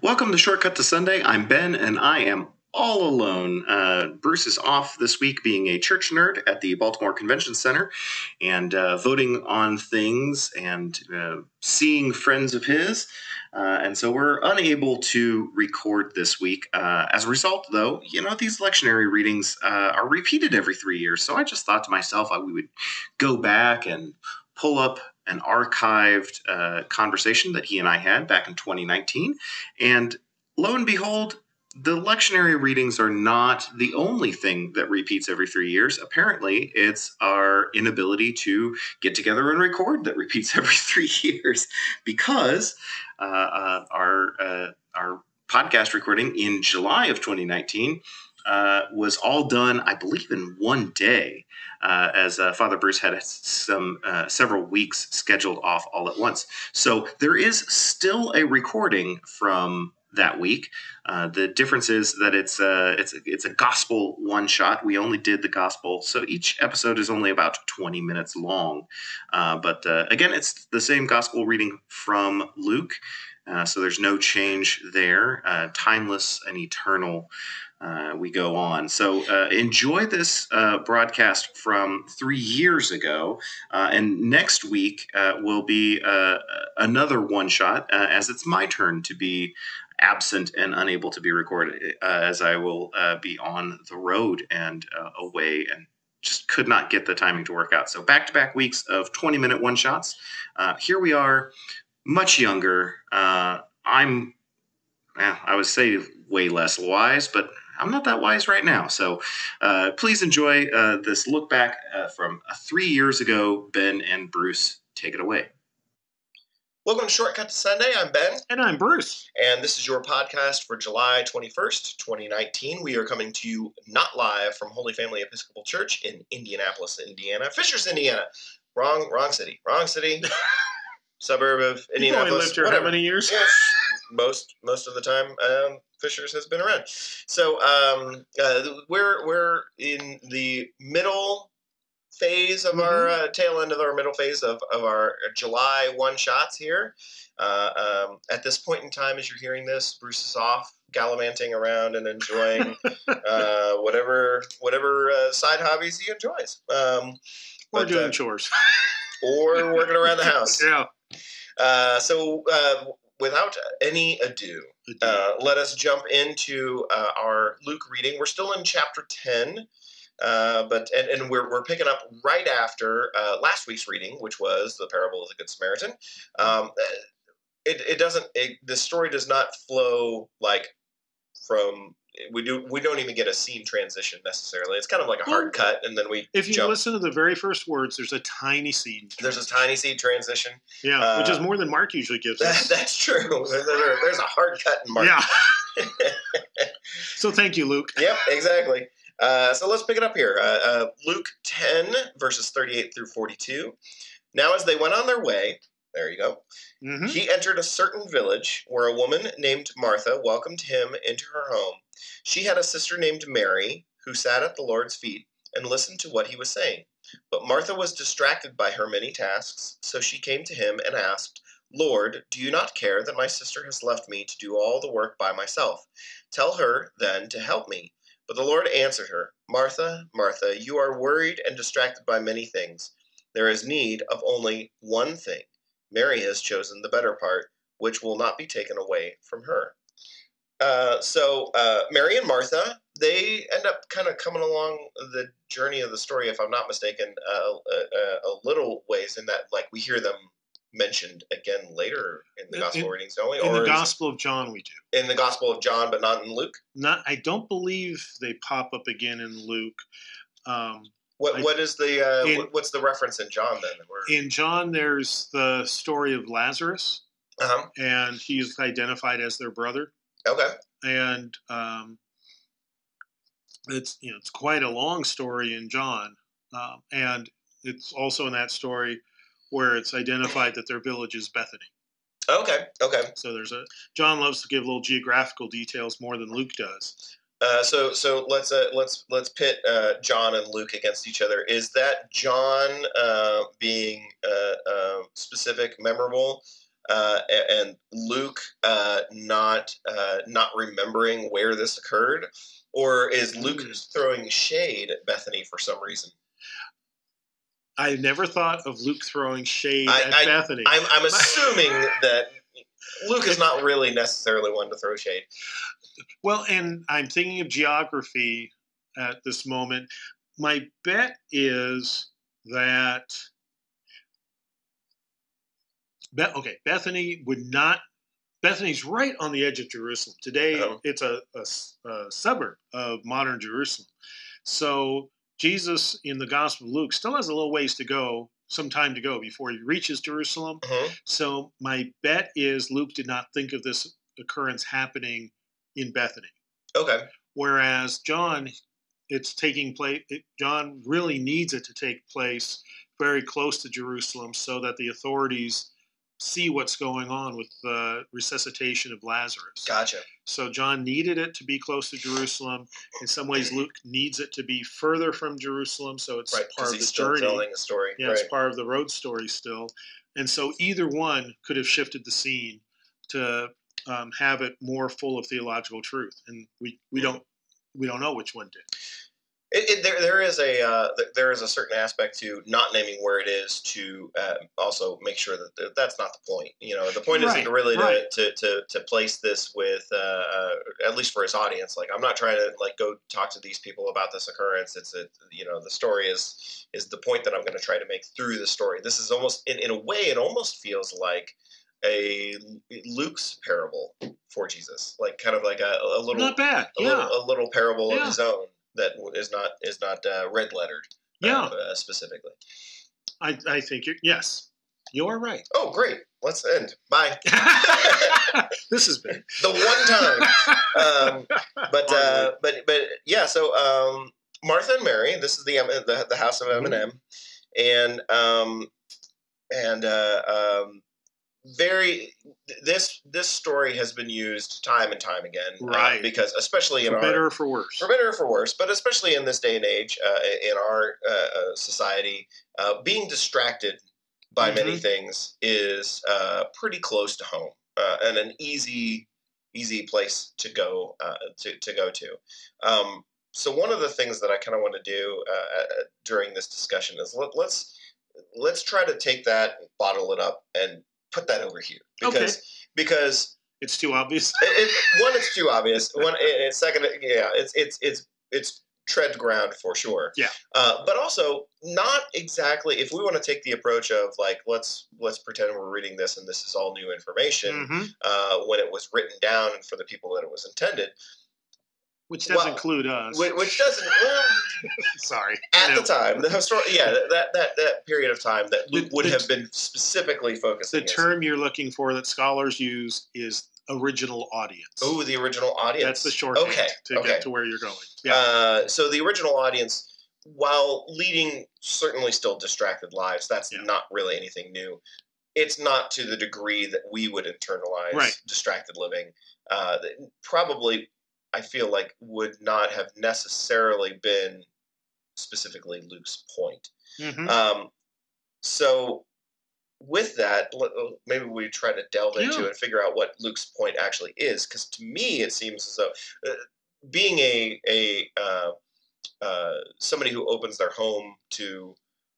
Welcome to Shortcut to Sunday. I'm Ben, and I am all alone. Uh, Bruce is off this week being a church nerd at the Baltimore Convention Center and uh, voting on things and uh, seeing friends of his. Uh, and so we're unable to record this week. Uh, as a result, though, you know, these lectionary readings uh, are repeated every three years. So I just thought to myself, I, we would go back and pull up an archived uh, conversation that he and I had back in 2019. And lo and behold, the lectionary readings are not the only thing that repeats every three years. Apparently, it's our inability to get together and record that repeats every three years because uh, uh, our uh, our podcast recording in July of 2019 uh, was all done, I believe, in one day uh, as uh, Father Bruce had some uh, several weeks scheduled off all at once. So there is still a recording from that week. Uh, the difference is that it's a, it's a, it's a gospel one shot. We only did the gospel, so each episode is only about 20 minutes long. Uh, but uh, again, it's the same gospel reading from Luke. Uh, so there's no change there. Uh, timeless and eternal uh, we go on. So uh, enjoy this uh, broadcast from three years ago. Uh, and next week will be another one shot, as it's my turn to be absent and unable to be recorded, as I will be on the road and away and just could not get the timing to work out. So back to back weeks of 20 minute one shots. here we are, much younger. I'm, I would say way less wise, but I'm not that wise right now. So uh, please enjoy uh, this look back uh, from uh, three years ago. Ben and Bruce, take it away. Welcome to Shortcut to Sunday. I'm Ben. And I'm Bruce. And this is your podcast for July 21st, 2019. We are coming to you not live from Holy Family Episcopal Church in Indianapolis, Indiana. Fishers, Indiana. Wrong, wrong city. Wrong city. Suburb of Indianapolis. You've only lived here Whatever. how many years? Yes, most most of the time. Um, Fishers has been around. So um, uh, we're we're in the middle phase of mm-hmm. our uh, tail end of our middle phase of, of our July one shots here. Uh, um, at this point in time, as you're hearing this, Bruce is off gallivanting around and enjoying uh, whatever whatever uh, side hobbies he enjoys. Um, or but, doing uh, chores. or working around the house. Yeah. Uh, so without any ado, uh, let us jump into uh, our Luke reading. We're still in chapter 10, uh, but and, and we're, we're picking up right after uh, last week's reading, which was the parable of the Good Samaritan. Um, it, it doesn't, it, the story does not flow like from we do we don't even get a scene transition necessarily. It's kind of like a hard cut, and then we. If you jump. listen to the very first words, there's a tiny scene. There's a tiny scene transition. Yeah, uh, which is more than Mark usually gives us. that's true. there's a hard cut in Mark. Yeah. so thank you, Luke. Yep, exactly. Uh, so let's pick it up here. Uh, uh Luke 10 verses 38 through 42. Now, as they went on their way, there you go. Mm-hmm. He entered a certain village where a woman named Martha welcomed him into her home. She had a sister named Mary who sat at the Lord's feet and listened to what he was saying. But Martha was distracted by her many tasks, so she came to him and asked, Lord, do you not care that my sister has left me to do all the work by myself? Tell her, then, to help me. But the Lord answered her, Martha, Martha, you are worried and distracted by many things. There is need of only one thing. Mary has chosen the better part, which will not be taken away from her. Uh, so uh, Mary and Martha, they end up kind of coming along the journey of the story, if I'm not mistaken, uh, a, a, little ways in that, like we hear them mentioned again later in the gospel in, readings, don't we? In the Gospel of John, we do. In the Gospel of John, but not in Luke. Not, I don't believe they pop up again in Luke. Um, what what is the uh, in, what's the reference in John then? In John, there's the story of Lazarus, uh-huh. and he's identified as their brother. Okay. And um, it's you know it's quite a long story in John, um, and it's also in that story where it's identified that their village is Bethany. Okay. Okay. So there's a John loves to give little geographical details more than Luke does. Uh, so so let's uh, let's let's pit uh, John and Luke against each other. Is that John uh, being uh, uh, specific, memorable, uh, and Luke uh, not uh, not remembering where this occurred, or is Luke mm. throwing shade at Bethany for some reason? I never thought of Luke throwing shade I, at I, Bethany. I'm, I'm assuming that Luke is not really necessarily one to throw shade. Well, and I'm thinking of geography at this moment. My bet is that Be- okay, Bethany would not. Bethany's right on the edge of Jerusalem. Today, oh. it's a, a, a, suburb of modern Jerusalem. So Jesus in the Gospel of Luke still has a little ways to go, some time to go before he reaches Jerusalem. Uh-huh. So my bet is Luke did not think of this occurrence happening in Bethany. Okay. Whereas John, it's taking place. It, John really needs it to take place very close to Jerusalem, so that the authorities see what's going on with the resuscitation of Lazarus. Gotcha. So John needed it to be close to Jerusalem. In some ways, Luke needs it to be further from Jerusalem, so it's right, part of the still journey. Telling a story. Yeah, right. it's part of the road story still. And so either one could have shifted the scene to um, have it more full of theological truth, and we we don't we don't know which one did. It, it, there, there is a uh, there is a certain aspect to not naming where it is to uh, also make sure that that's not the point. You know, the point right, isn't really right. to, to, to, to place this with uh, uh, at least for his audience. Like, I'm not trying to like go talk to these people about this occurrence. It's a you know the story is is the point that I'm going to try to make through the story. This is almost in, in a way it almost feels like a Luke's parable for Jesus, like kind of like a, a little not bad, a yeah, little, a little parable yeah. of his own that is not is not uh, red lettered. Uh, yeah, uh, specifically. I I think you're yes, you're right. Oh, great. Let's end. Bye. this has been the one time. Um, but uh, but but yeah. So um, Martha and Mary. This is the the, the house of Eminem, mm-hmm. and um, and uh, um, very this this story has been used time and time again, uh, right? Uh, because especially in for our better or for worse, for better or for worse, but especially in this day and age uh, in our uh, uh society, uh, being distracted by mm-hmm. many things is uh pretty close to home and an easy easy place to go to to go to. Um, so one of the things that I kind of want to do during this discussion is let, let's let's try to take that, bottle it up, and put that over here because okay. because it's too obvious. it, it, one, it's too obvious. One, and second, yeah, it's it's it's it's tread ground for sure. Yeah. Uh, but also not exactly if we want to take the approach of like let's let's pretend we're reading this and this is all new information mm-hmm. uh, when it was written down and for the people that it was intended. Which does well, include us. Which doesn't. Well, Sorry. At the time, the historic, yeah, that, that that period of time that the, would the, have been specifically focused. The term you're looking for that scholars use is original audience. Oh, the original audience. That's the short okay. to okay. get to where you're going. Yeah. Uh, so the original audience, while leading certainly still distracted lives, that's yeah. not really anything new. It's not to the degree that we would internalize right. distracted living. Uh, probably I feel like would not have necessarily been specifically Luke's point. Mm-hmm. Um, so, with that, maybe we try to delve yeah. into and figure out what Luke's point actually is, because to me it seems as though uh, being a a uh, uh, somebody who opens their home to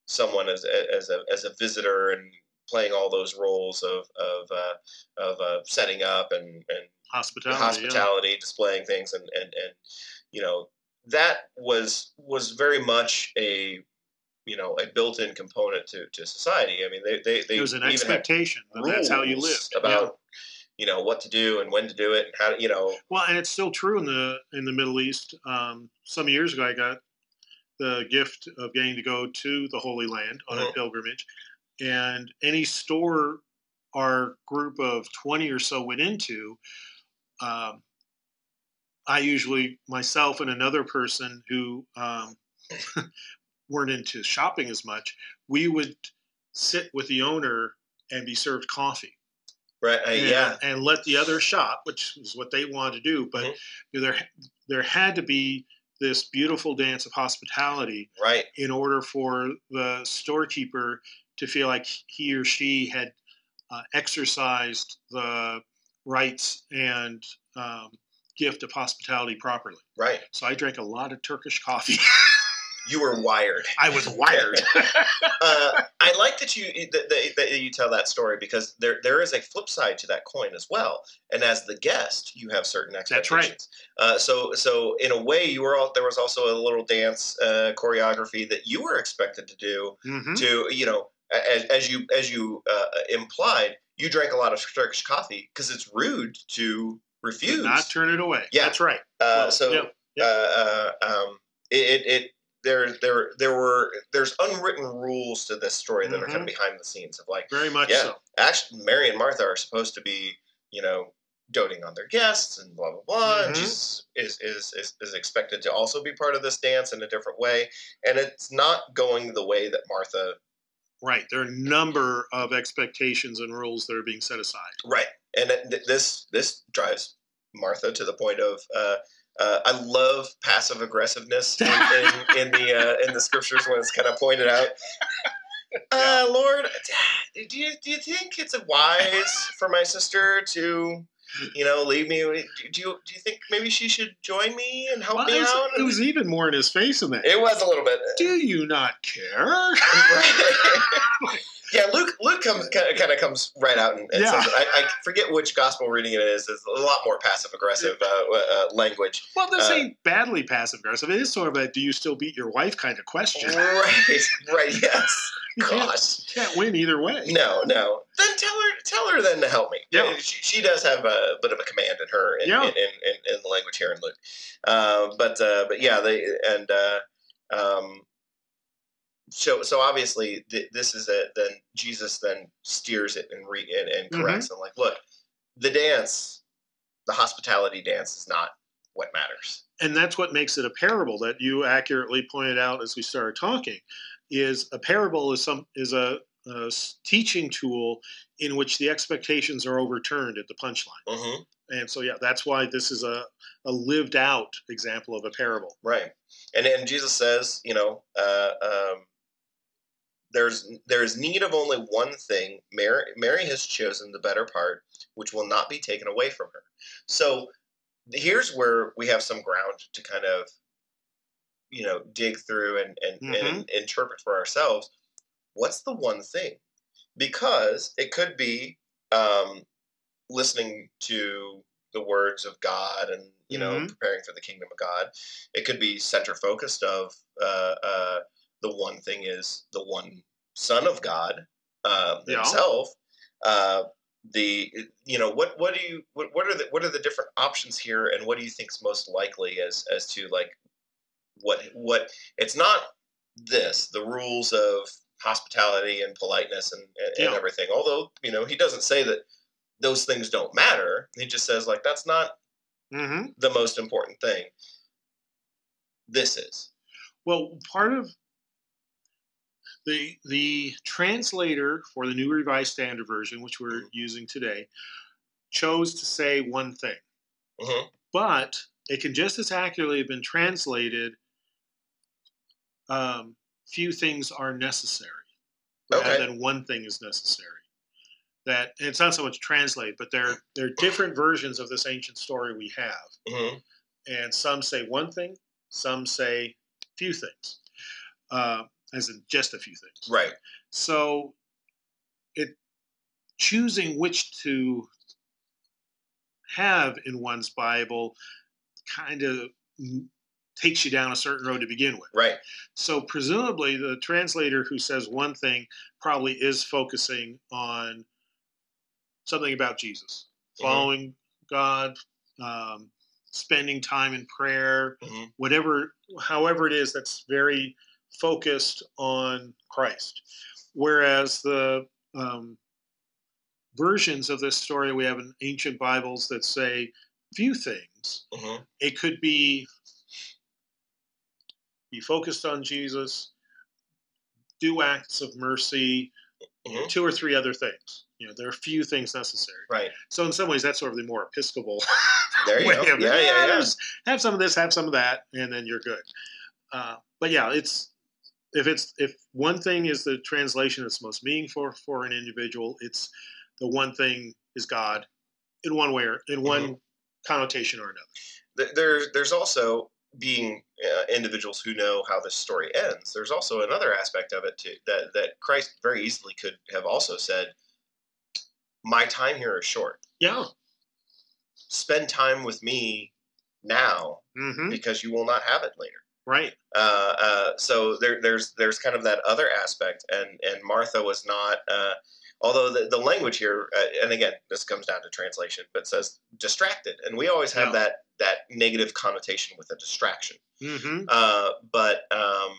someone as as a as a visitor and playing all those roles of of uh, of uh, setting up and and hospitality, hospitality, yeah. displaying things, and and and you know that was was very much a you know a built-in component to, to society. I mean, they they, they it was an expectation that that's how you live about. Yeah. You know what to do and when to do it, and how to, you know. Well, and it's still true in the in the Middle East. Um, some years ago, I got the gift of getting to go to the Holy Land on mm-hmm. a pilgrimage, and any store our group of 20 or so went into, um, I usually, myself and another person who um, weren't into shopping as much, we would sit with the owner and be served coffee. Right. Uh, and, yeah. And let the other shop, which is what they wanted to do. But mm-hmm. you know, there, there had to be this beautiful dance of hospitality. Right. In order for the storekeeper to feel like he or she had uh, exercised the rights and um, gift of hospitality properly. Right. So I drank a lot of Turkish coffee. You were wired. I was wired. uh, I like that you that, that you tell that story because there there is a flip side to that coin as well. And as the guest, you have certain expectations. That's right. Uh, so so in a way, you were all there was also a little dance uh, choreography that you were expected to do mm-hmm. to you know as, as you as you uh, implied, you drank a lot of Turkish coffee because it's rude to refuse. Do not turn it away. Yeah, that's right. Uh, so yep, yep. Uh, um, it, it there there there were there's unwritten rules to this story that mm-hmm. are kind of behind the scenes of like very much yeah so. actually Mary and Martha are supposed to be you know doting on their guests and blah blah blah mm-hmm. and Jesus is, is is is expected to also be part of this dance in a different way and it's not going the way that Martha right there are a number of expectations and rules that are being set aside right and this this drives Martha to the point of uh, uh, I love passive aggressiveness in, in, in the uh, in the scriptures when it's kind of pointed out. Uh, Lord, do you do you think it's wise for my sister to, you know, leave me? Do you do you think maybe she should join me and help well, me it was, out? It was even more in his face than that. It was a little bit. Do you not care? Yeah, Luke. Luke comes kind of comes right out and, and yeah. says, I, I, forget which gospel reading it is. It's a lot more passive aggressive uh, uh, language. Well, this uh, ain't badly passive aggressive. It is sort of a "Do you still beat your wife?" kind of question. Right. Right. Yes. Gosh, can't, can't, win either way. No, no. Then tell her, tell her then to help me. Yeah, she, she does have a bit of a command in her in, yeah. in, in, in, the language here in Luke. Uh, but uh, but yeah, they and uh, um, so so obviously th- this is it. Then Jesus then steers it and re and, and corrects mm-hmm. and like, look, the dance, the hospitality dance is not what matters. And that's what makes it a parable that you accurately pointed out as we started talking. Is a parable is some is a, a teaching tool in which the expectations are overturned at the punchline. Mm-hmm. And so yeah, that's why this is a, a lived out example of a parable. Right. And and Jesus says, you know, uh, um, there's there is need of only one thing. Mary, Mary has chosen the better part, which will not be taken away from her. So here's where we have some ground to kind of you know dig through and and, mm-hmm. and interpret for ourselves. What's the one thing? Because it could be um, listening to the words of God and you know mm-hmm. preparing for the kingdom of God. It could be center focused of uh, uh, the one thing is the one Son of God uh, himself. Yeah. Uh, the you know what what do you what, what are the what are the different options here, and what do you think is most likely as as to like what what it's not this the rules of hospitality and politeness and, and, yeah. and everything. Although you know he doesn't say that those things don't matter. He just says like that's not mm-hmm. the most important thing. This is. Well, part of the the translator for the New Revised Standard Version, which we're using today, chose to say one thing, mm-hmm. but it can just as accurately have been translated. Um, few things are necessary, okay. rather than one thing is necessary. That it's not so much translate, but there there are different versions of this ancient story we have, mm-hmm. and some say one thing, some say few things. Uh, as in just a few things. Right. So it choosing which to have in one's Bible kind of takes you down a certain road to begin with. Right. So presumably the translator who says one thing probably is focusing on something about Jesus, mm-hmm. following God, um, spending time in prayer, mm-hmm. whatever, however it is that's very focused on Christ. Whereas the um, versions of this story we have in ancient Bibles that say few things, mm-hmm. it could be be focused on Jesus, do acts of mercy, mm-hmm. two or three other things. You know, there are few things necessary. Right. So in some ways, that's sort of the more Episcopal there you way go. of yeah, yeah, yeah. Have some of this, have some of that, and then you're good. Uh, but yeah, it's if it's if one thing is the translation that's most meaningful for an individual, it's the one thing is God in one way or in one mm-hmm. connotation or another. There's there's also being uh, individuals who know how this story ends. There's also another aspect of it too that that Christ very easily could have also said, "My time here is short. Yeah, spend time with me now mm-hmm. because you will not have it later." Right. Uh, uh, so there, there's there's kind of that other aspect, and and Martha was not. Although the, the language here, uh, and again, this comes down to translation, but says distracted, and we always have yeah. that that negative connotation with a distraction. Mm-hmm. Uh, but um,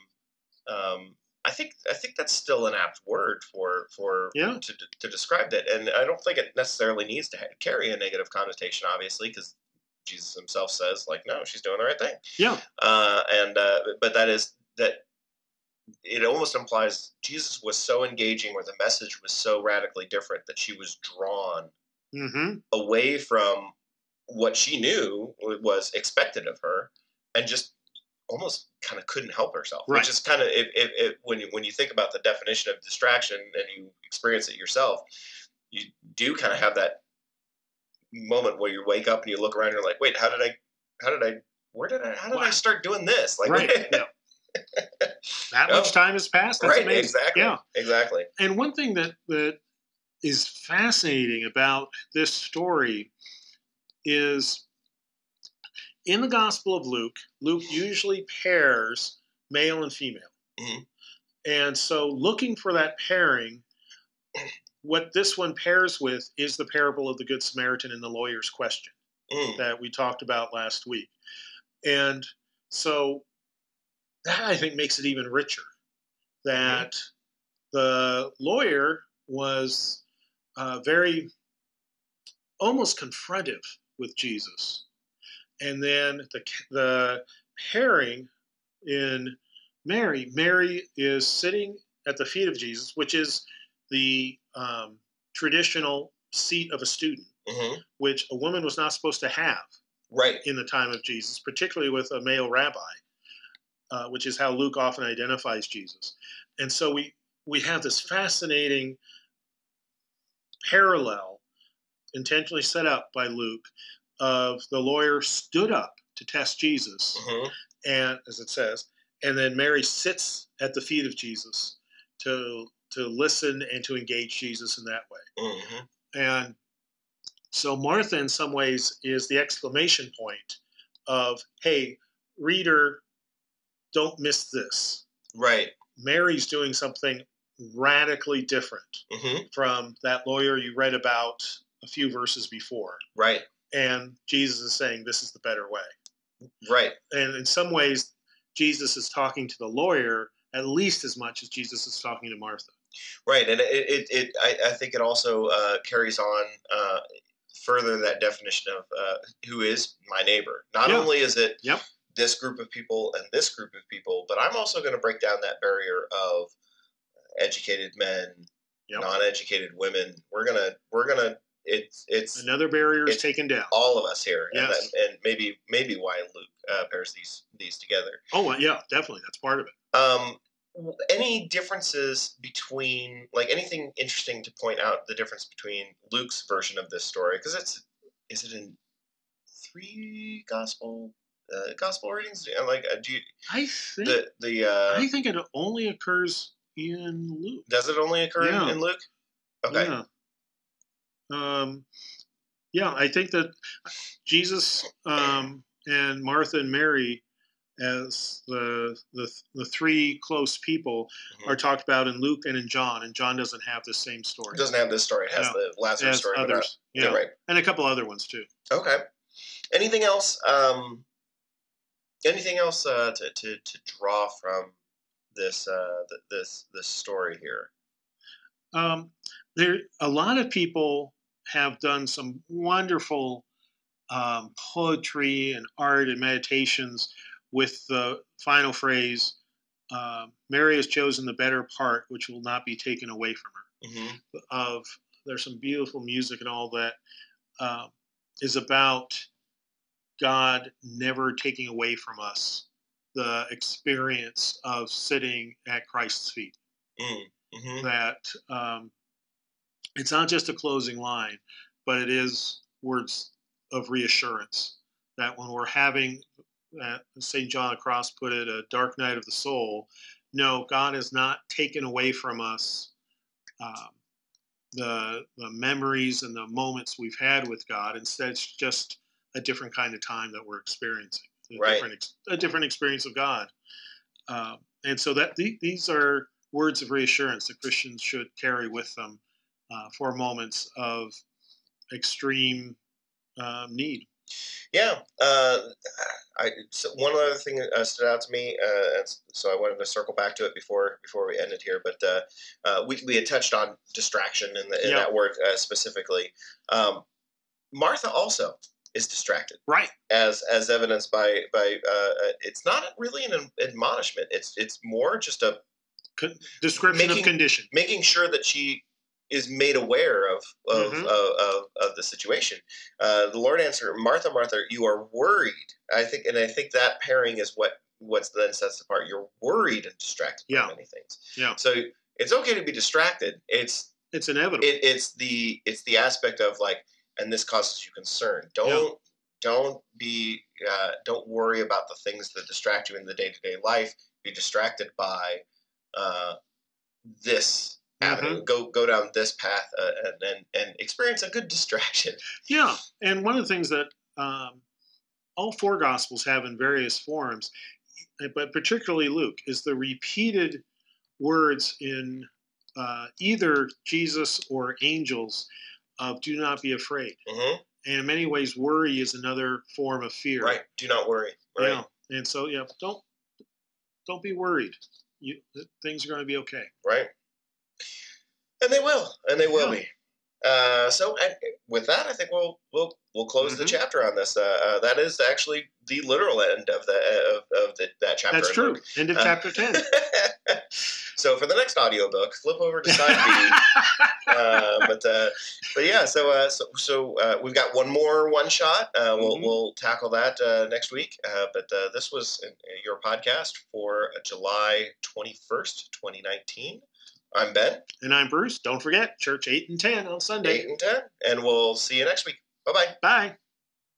um, I think I think that's still an apt word for for yeah. to, to describe it, and I don't think it necessarily needs to carry a negative connotation, obviously, because Jesus himself says, like, no, she's doing the right thing. Yeah. Uh, and uh, but that is that it almost implies Jesus was so engaging, or the message was so radically different that she was drawn mm-hmm. away from what she knew was expected of her, and just almost kind of couldn't help herself. Right. Which is kind of if, if, if, when you when you think about the definition of distraction and you experience it yourself, you do kind of have that moment where you wake up and you look around and you're like, wait, how did I, how did I, where did I, how did wow. I start doing this? Like, right. yeah. that no. much time has passed. That's right. Amazing. Exactly. Yeah. Exactly. And one thing that, that is fascinating about this story is in the Gospel of Luke, Luke usually pairs male and female. Mm-hmm. And so looking for that pairing what this one pairs with is the parable of the Good Samaritan and the lawyer's question mm. that we talked about last week. And so that I think makes it even richer that mm. the lawyer was uh, very almost confrontive with Jesus. And then the, the pairing in Mary, Mary is sitting at the feet of Jesus, which is the um, traditional seat of a student, mm-hmm. which a woman was not supposed to have right in the time of Jesus, particularly with a male rabbi, uh, which is how Luke often identifies Jesus. And so we we have this fascinating parallel intentionally set up by Luke of the lawyer stood up to test Jesus, mm-hmm. and as it says, and then Mary sits at the feet of Jesus to to listen and to engage Jesus in that way. Mm-hmm. And so Martha, in some ways, is the exclamation point of, hey, reader, don't miss this. Right. Mary's doing something radically different mm-hmm. from that lawyer you read about a few verses before. Right. And Jesus is saying this is the better way. Right. And in some ways, Jesus is talking to the lawyer at least as much as Jesus is talking to Martha. Right, and it, it, it I, I think it also uh, carries on uh, further that definition of uh, who is my neighbor. Not yeah. only is it yep. This group of people and this group of people, but I'm also going to break down that barrier of educated men, yep. non-educated women. We're gonna we're gonna it's it's another barrier is taken down. All of us here, yes. and, and maybe maybe why Luke uh, pairs these these together. Oh yeah, definitely, that's part of it. Um, any differences between like anything interesting to point out the difference between Luke's version of this story because it's is it in three gospel uh, gospel readings like uh, do you I think the the uh, I think it only occurs in Luke. Does it only occur yeah. in, in, Luke? Okay. Yeah. Um, yeah, I think that Jesus um, and Martha and Mary as the the, the three close people mm-hmm. are talked about in Luke and in John, and John doesn't have the same story. It doesn't have this story. It has the Lazarus story. Others, yeah. yeah, right. And a couple other ones too. Okay. Anything else? Um, anything else uh, to, to to draw from this uh, this this story here? Um, there, a lot of people have done some wonderful um, poetry and art and meditations with the final phrase, uh, Mary has chosen the better part, which will not be taken away from her. Mm-hmm. Of there's some beautiful music and all that uh, is about God never taking away from us the experience of sitting at Christ's feet. Mm-hmm. That um, it's not just a closing line, but it is words of reassurance that when we're having, uh, St. John of Cross put it, a dark night of the soul, no, God has not taken away from us um, the, the memories and the moments we've had with God. Instead, it's just a different kind of time that we're experiencing, a, Right. different, a different experience of God. Um, and so that the, these are words of reassurance that Christians should carry with them uh, for moments of extreme um, need. Yeah. Uh, I so one other thing that uh, stood out to me, uh, so I wanted to circle back to it before before we ended here. But uh, uh, we we had touched on distraction in, the, in Yeah. that word uh, specifically. Um, Martha also is distracted, Right. as as evidenced by by uh, uh, it's not really an admonishment. It's it's more just a Con- description Making- of condition. making sure that she is made aware of of, Mhm. of, of, of the situation. Uh, the Lord answered, Martha, Martha, you are worried. I think, and I think that pairing is what what's then sets apart. You're worried and distracted Yeah. by many things. Yeah. So it's okay to be distracted. It's It's inevitable. it, it's the it's the aspect of like, and this causes you concern. Don't don't be uh, don't worry about the things that distract you in the day to day life. Be distracted by uh, this avenue. Go go down this path uh, and, and and experience a good distraction. Yeah, and one of the things that um, all four Gospels have in various forms, eh, but particularly Luke, is the repeated words in uh, either Jesus or angels of "Do not be afraid." hmm And in many ways, worry is another form of fear. Right. Do not worry. Right. Yeah, and so yeah, don't don't be worried. You things are going to be okay. Right. And they will. And they will Yeah. be. Uh, so and with that, I think we'll we'll we'll close the Mhm. chapter on this. Uh, uh, that is actually the literal end of the of, of the, that chapter. That's true. End of Uh, chapter ten. so for the next audiobook, flip over to side B. uh, but uh, but yeah, so uh, so so uh, we've got one more one shot. Uh, we'll Mhm. we'll tackle that uh, next week. Uh, but uh, this was your podcast for July twenty first, twenty nineteen. I'm Ben, and I'm Bruce. Don't forget church eight and ten on Sunday. eight and ten, and we'll see you next week. Bye bye. Bye.